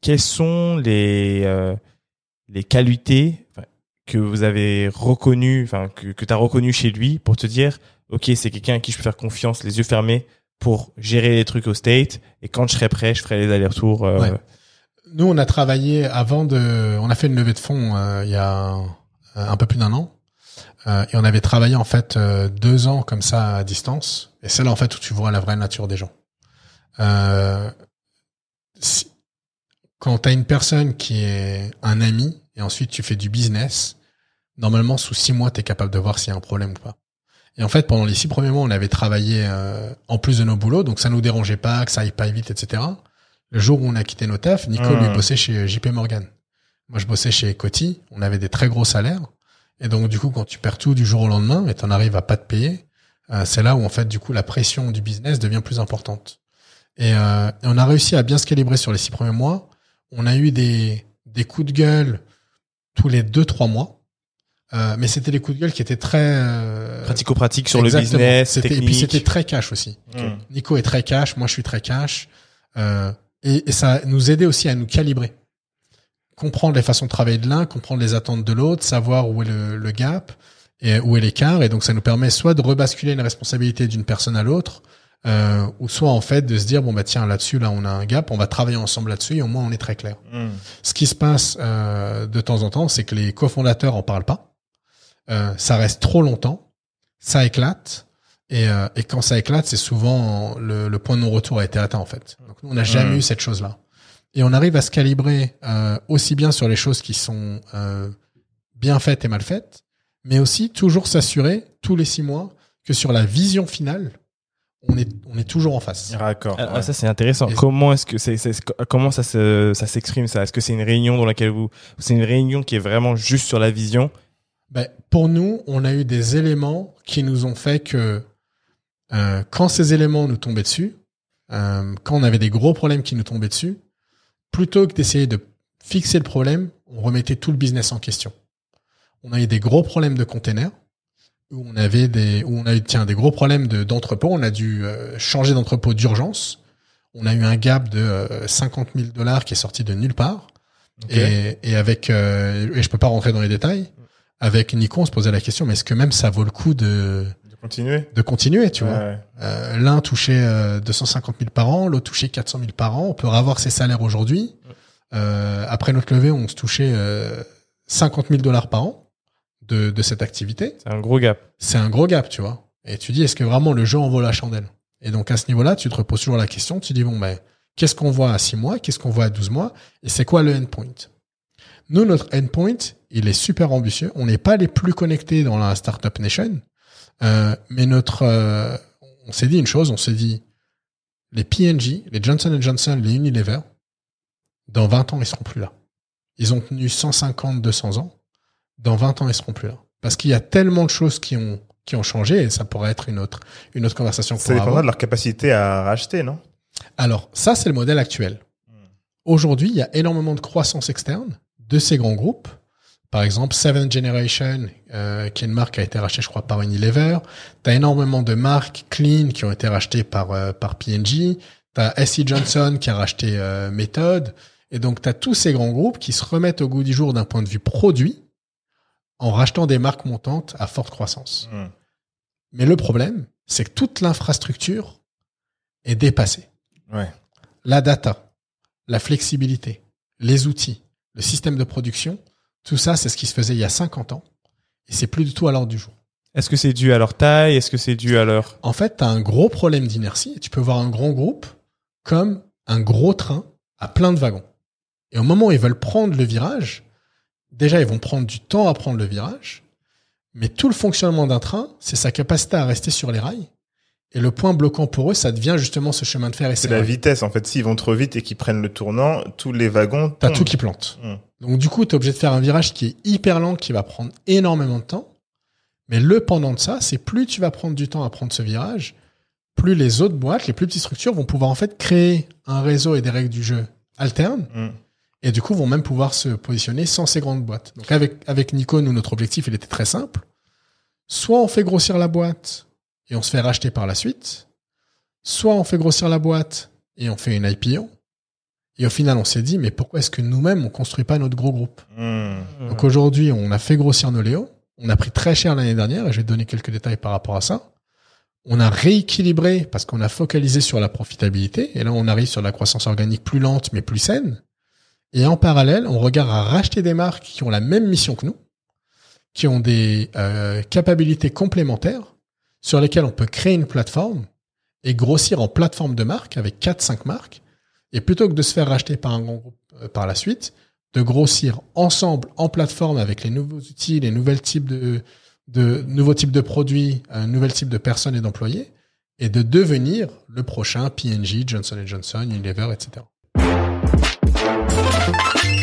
quelles sont les euh, les qualités que vous avez reconnues, enfin que, que tu as reconnues chez lui pour te dire, ok, c'est quelqu'un à qui je peux faire confiance, les yeux fermés, pour gérer les trucs au state. Et quand je serai prêt, je ferai les allers-retours. euh. Nous, on a travaillé avant de, on a fait une levée de fonds euh, il y a un peu plus d'un an, et on avait travaillé en fait deux ans comme ça à distance. Et c'est là en fait où tu vois la vraie nature des gens. Quand tu as une personne qui est un ami et ensuite tu fais du business, normalement sous six mois tu es capable de voir s'il y a un problème ou pas. Et en fait, pendant les six premiers mois, on avait travaillé euh, en plus de nos boulots, donc ça nous dérangeait pas, que ça aille pas vite, etc. Le jour où on a quitté nos tafs, Nico Mmh. lui bossait chez JP Morgan. Moi, je bossais chez Coty. On avait des très gros salaires. Et donc, du coup, quand tu perds tout du jour au lendemain et t'en arrives à pas te payer, euh, c'est là où, en fait, du coup, la pression du business devient plus importante. Et, euh, et on a réussi à bien se calibrer sur les six premiers mois. On a eu des, des coups de gueule tous les deux, trois mois. Euh, mais c'était des coups de gueule qui étaient très... euh, Pratico-pratique sur le business, C'était- technique. Et puis, c'était très cash aussi. Nico est très cash, moi je suis très cash. Euh, et, et ça nous aidait aussi à nous calibrer. Comprendre les façons de travailler de l'un, comprendre les attentes de l'autre, savoir où est le, le gap et où est l'écart. Et donc ça nous permet soit de rebasculer une responsabilité d'une personne à l'autre, euh, ou soit en fait de se dire bon bah tiens là-dessus là on a un gap, on va travailler ensemble là-dessus et au moins on est très clair. Hmm. Ce qui se passe euh, de temps en temps, c'est que les cofondateurs en parlent pas. Euh, ça reste trop longtemps, ça éclate, et, euh, et quand ça éclate, c'est souvent le, le point de non-retour a été atteint en fait. Donc nous, on n'a jamais Mm. eu cette chose-là. Et on arrive à se calibrer euh, aussi bien sur les choses qui sont euh, bien faites et mal faites, mais aussi toujours s'assurer tous les six mois que sur la vision finale, on est, on est toujours en face. D'accord. Ah, ouais. Ça c'est intéressant. Et- Comment est-ce que c'est, c'est- comment ça se, ça s'exprime ça? Est-ce que c'est une réunion dans laquelle vous, c'est une réunion qui est vraiment juste sur la vision? Ben, pour nous, on a eu des éléments qui nous ont fait que euh, quand ces éléments nous tombaient dessus, euh, quand on avait des gros problèmes qui nous tombaient dessus, plutôt que d'essayer de fixer le problème, on remettait tout le business en question. On a eu des gros problèmes de containers, où on avait des, où on a eu tiens des gros problèmes de d'entrepôt. On a dû euh, changer d'entrepôt d'urgence. On a eu un gap de euh, 50 000 dollars qui est sorti de nulle part. Et, et avec, euh, et je peux pas rentrer dans les détails. Avec Nico, on se posait la question, mais est-ce que même ça vaut le coup de, De continuer? de continuer, tu vois? Ouais. Euh, L'un touchait euh, 250 000 par an, l'autre touchait 400 000 par an. On peut avoir ses salaires aujourd'hui. Euh, après notre levée, on se touchait euh, 50 000 dollars par an de, de cette activité. C'est un gros gap. C'est un gros gap, tu vois. Et tu dis, est-ce que vraiment le jeu en vaut la chandelle? Et donc à ce niveau-là, tu te reposes toujours la question. Tu dis, bon, ben, qu'est-ce qu'on voit à 6 mois? Qu'est-ce qu'on voit à 12 mois? Et c'est quoi le endpoint? Nous, notre endpoint, il est super ambitieux. On n'est pas les plus connectés dans la Startup Nation. Euh, mais notre, euh, on s'est dit une chose, on s'est dit, les P&G, les Johnson Johnson, les Unilever, dans 20 ans, ils seront plus là. Ils ont tenu 150, 200 ans. Dans 20 ans, ils seront plus là. Parce qu'il y a tellement de choses qui ont, qui ont changé, et ça pourrait être une autre, une autre conversation Ça dépendra avoir. de leur capacité à racheter, non? Alors, ça, c'est le modèle actuel. Aujourd'hui, il y a énormément de croissance externe de ces grands groupes. Par exemple, Seventh Generation, euh, qui est une marque qui a été rachetée, je crois, par Unilever. Tu as énormément de marques clean qui ont été rachetées par, euh, par P&G. Tu as S.E. Johnson qui a racheté euh, Method. Et donc, tu as tous ces grands groupes qui se remettent au goût du jour d'un point de vue produit en rachetant des marques montantes à forte croissance. Hmm. Mais le problème, c'est que toute l'infrastructure est dépassée Ouais. la data, la flexibilité, les outils, le système de production, tout ça, c'est ce qui se faisait il y a 50 ans. Et c'est plus du tout à l'ordre du jour. Est-ce que c'est dû à leur taille? Est-ce que c'est dû à leur En fait, tu as un gros problème d'inertie tu peux voir un grand groupe comme un gros train à plein de wagons. Et au moment où ils veulent prendre le virage, déjà, ils vont prendre du temps à prendre le virage, mais tout le fonctionnement d'un train, c'est sa capacité à rester sur les rails. Et le point bloquant pour eux, ça devient justement ce chemin de fer et C'est ces la vitesse, en fait. S'ils vont trop vite et qu'ils prennent le tournant, tous les wagons T'as tout qui plante. Hmm. Donc du coup, tu es obligé de faire un virage qui est hyper lent, qui va prendre énormément de temps. Mais le pendant de ça, c'est plus tu vas prendre du temps à prendre ce virage, plus les autres boîtes, les plus petites structures vont pouvoir en fait créer un réseau et des règles du jeu alternes. Hmm. Et du coup, vont même pouvoir se positionner sans ces grandes boîtes. Donc avec, avec Nico, nous, notre objectif, il était très simple. Soit on fait grossir la boîte et on se fait racheter par la suite, soit on fait grossir la boîte et on fait une IPO. Et au final, on s'est dit, mais pourquoi est-ce que nous-mêmes, on construit pas notre gros groupe Hmm. Donc aujourd'hui, on a fait grossir nos Léo. On a pris très cher l'année dernière, et je vais te donner quelques détails par rapport à ça. On a rééquilibré parce qu'on a focalisé sur la profitabilité. Et là, on arrive sur la croissance organique plus lente, mais plus saine. Et en parallèle, on regarde à racheter des marques qui ont la même mission que nous, qui ont des euh, capacités complémentaires, sur lesquelles on peut créer une plateforme et grossir en plateforme de marque avec 4-5 marques. Et plutôt que de se faire racheter par un grand groupe euh, par la suite, de grossir ensemble en plateforme avec les nouveaux outils, les nouvelles types de, nouveaux types de produits, un nouvel type de personnes et d'employés, et de devenir le prochain P&G, Johnson Johnson, Unilever, etc. Thank you.